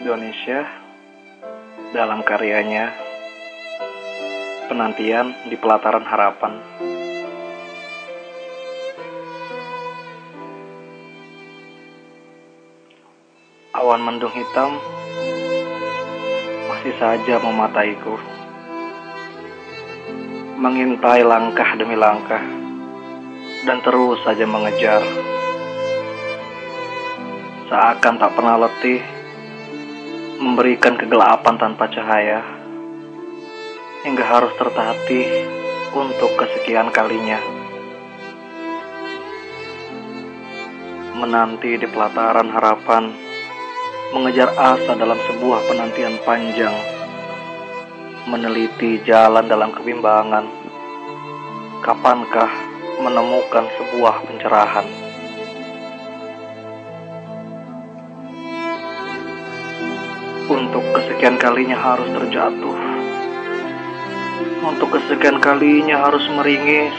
Indonesia dalam karyanya Penantian di Pelataran Harapan. Awan mendung hitam masih saja memataiku. Mengintai langkah demi langkah dan terus saja mengejar. Seakan tak pernah letih memberikan kegelapan tanpa cahaya hingga harus tertatih untuk kesekian kalinya. Menanti di pelataran harapan, mengejar asa dalam sebuah penantian panjang, meneliti jalan dalam kebimbangan. Kapankah menemukan sebuah pencerahan? Untuk kesekian kalinya harus terjatuh. Untuk kesekian kalinya harus meringis.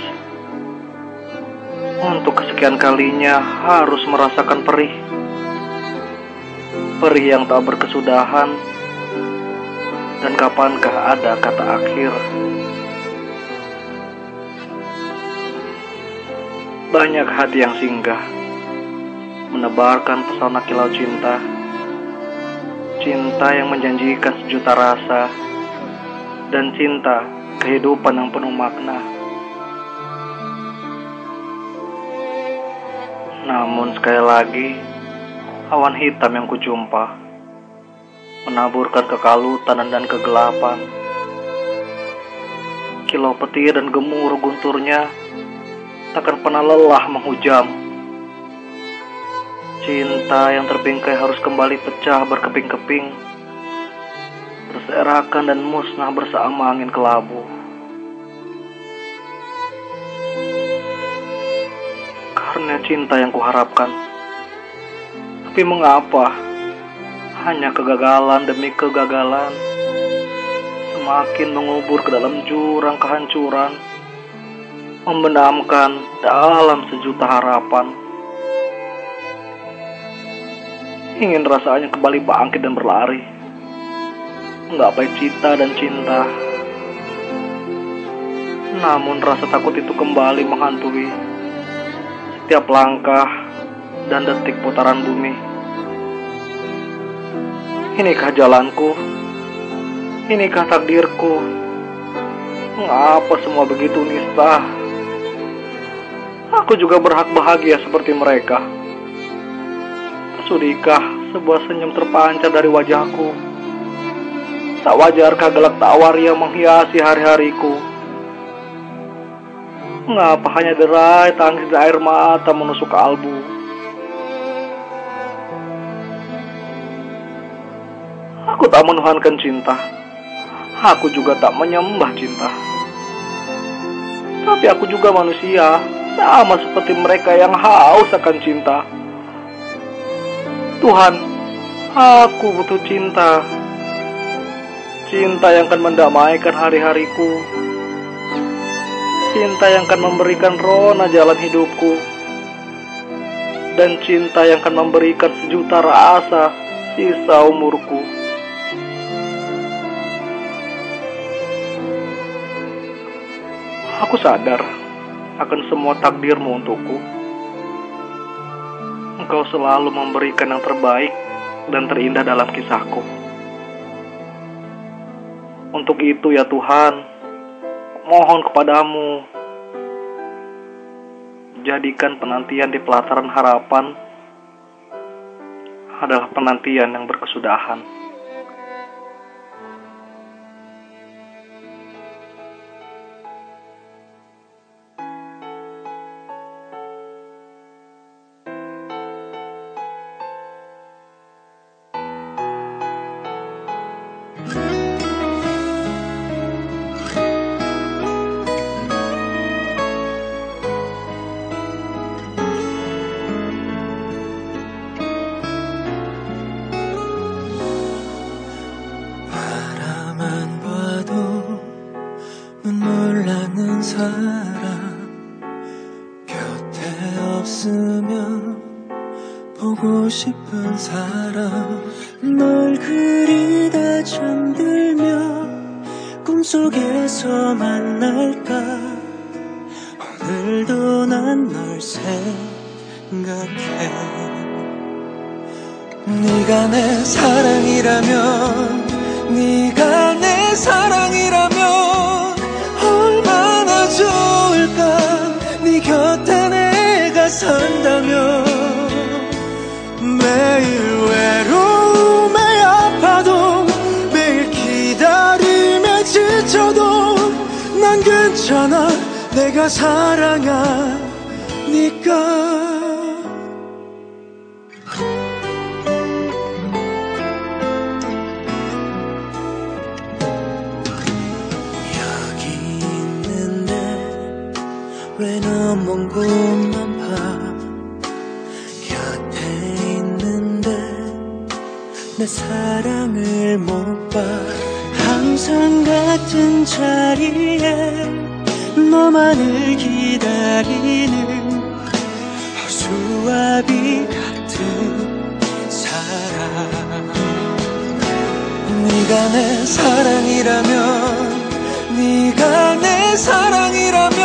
Untuk kesekian kalinya harus merasakan perih. Perih yang tak berkesudahan. Dan kapankah ada kata akhir? Banyak hati yang singgah menebarkan pesona kilau cinta cinta yang menjanjikan sejuta rasa, dan cinta kehidupan yang penuh makna. Namun sekali lagi, awan hitam yang kujumpa menaburkan kekalutan dan kegelapan. Kilau petir dan gemuruh gunturnya takkan pernah lelah menghujam Cinta yang terbingkai harus kembali pecah berkeping-keping. Berserakan dan musnah bersama angin kelabu. Karena cinta yang kuharapkan. Tapi mengapa? Hanya kegagalan demi kegagalan. Semakin mengubur ke dalam jurang kehancuran. Membenamkan dalam sejuta harapan Ingin rasanya kembali bangkit dan berlari. Menggapai cita dan cinta. Namun rasa takut itu kembali menghantui setiap langkah dan detik putaran bumi. Inikah jalanku? Inikah takdirku? Mengapa semua begitu nista? Aku juga berhak bahagia seperti mereka. Sudikah sebuah senyum terpancar dari wajahku? Tak wajarkah gelak tawar yang menghiasi hari-hariku? Mengapa hanya derai tangis dan air mata menusuk kalbu? Aku tak menuhankan cinta. Aku juga tak menyembah cinta. Tapi aku juga manusia, sama seperti mereka yang haus akan cinta. Tuhan, aku butuh cinta. Cinta yang akan mendamaikan hari-hariku. Cinta yang akan memberikan rona jalan hidupku. Dan cinta yang akan memberikan sejuta rasa sisa umurku. Aku sadar akan semua takdirmu untukku. Engkau selalu memberikan yang terbaik dan terindah dalam kisahku. Untuk itu ya Tuhan, mohon kepadamu, jadikan penantian di pelataran harapan adalah penantian yang berkesudahan. 싶은 사람 널 그리다 잠들며 꿈속에서 만날까? 오늘도 난 널 생각해. 네가 내 사랑이라면 네가 내 사랑이라면 얼마나 좋을까? 네 곁에 내가 산다면 내가 사랑하니까. 왜너먼 곳만 봐. 곁에 있는데 내 사랑을 못 봐. 항상 같은 자리에 너만을 기다리는 호수아비 같은 사랑 네가 내 사랑이라면 네가 내 사랑이라면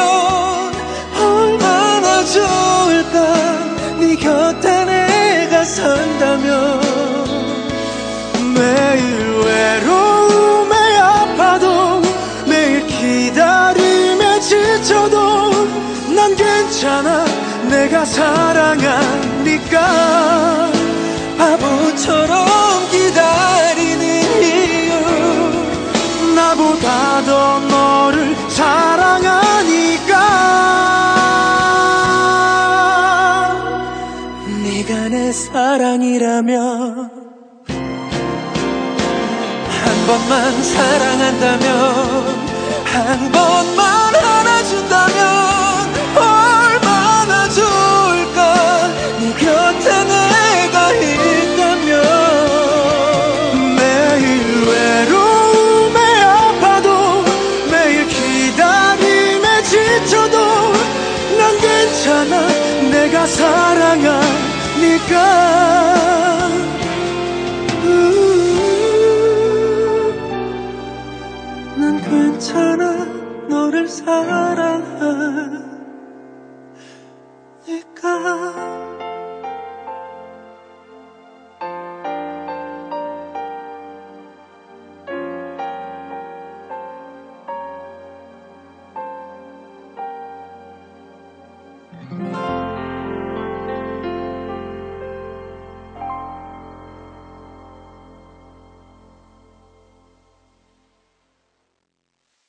얼마나 좋을까? 네 곁에 내가 산다면 매일 외로움 내가 사랑하니까 바보처럼 기다리는 이유. 나보다 더 너를 사랑하니까 네가 내 사랑이라면 한 번만 사랑한다면 한 번만 괜찮아 너를 사랑하니까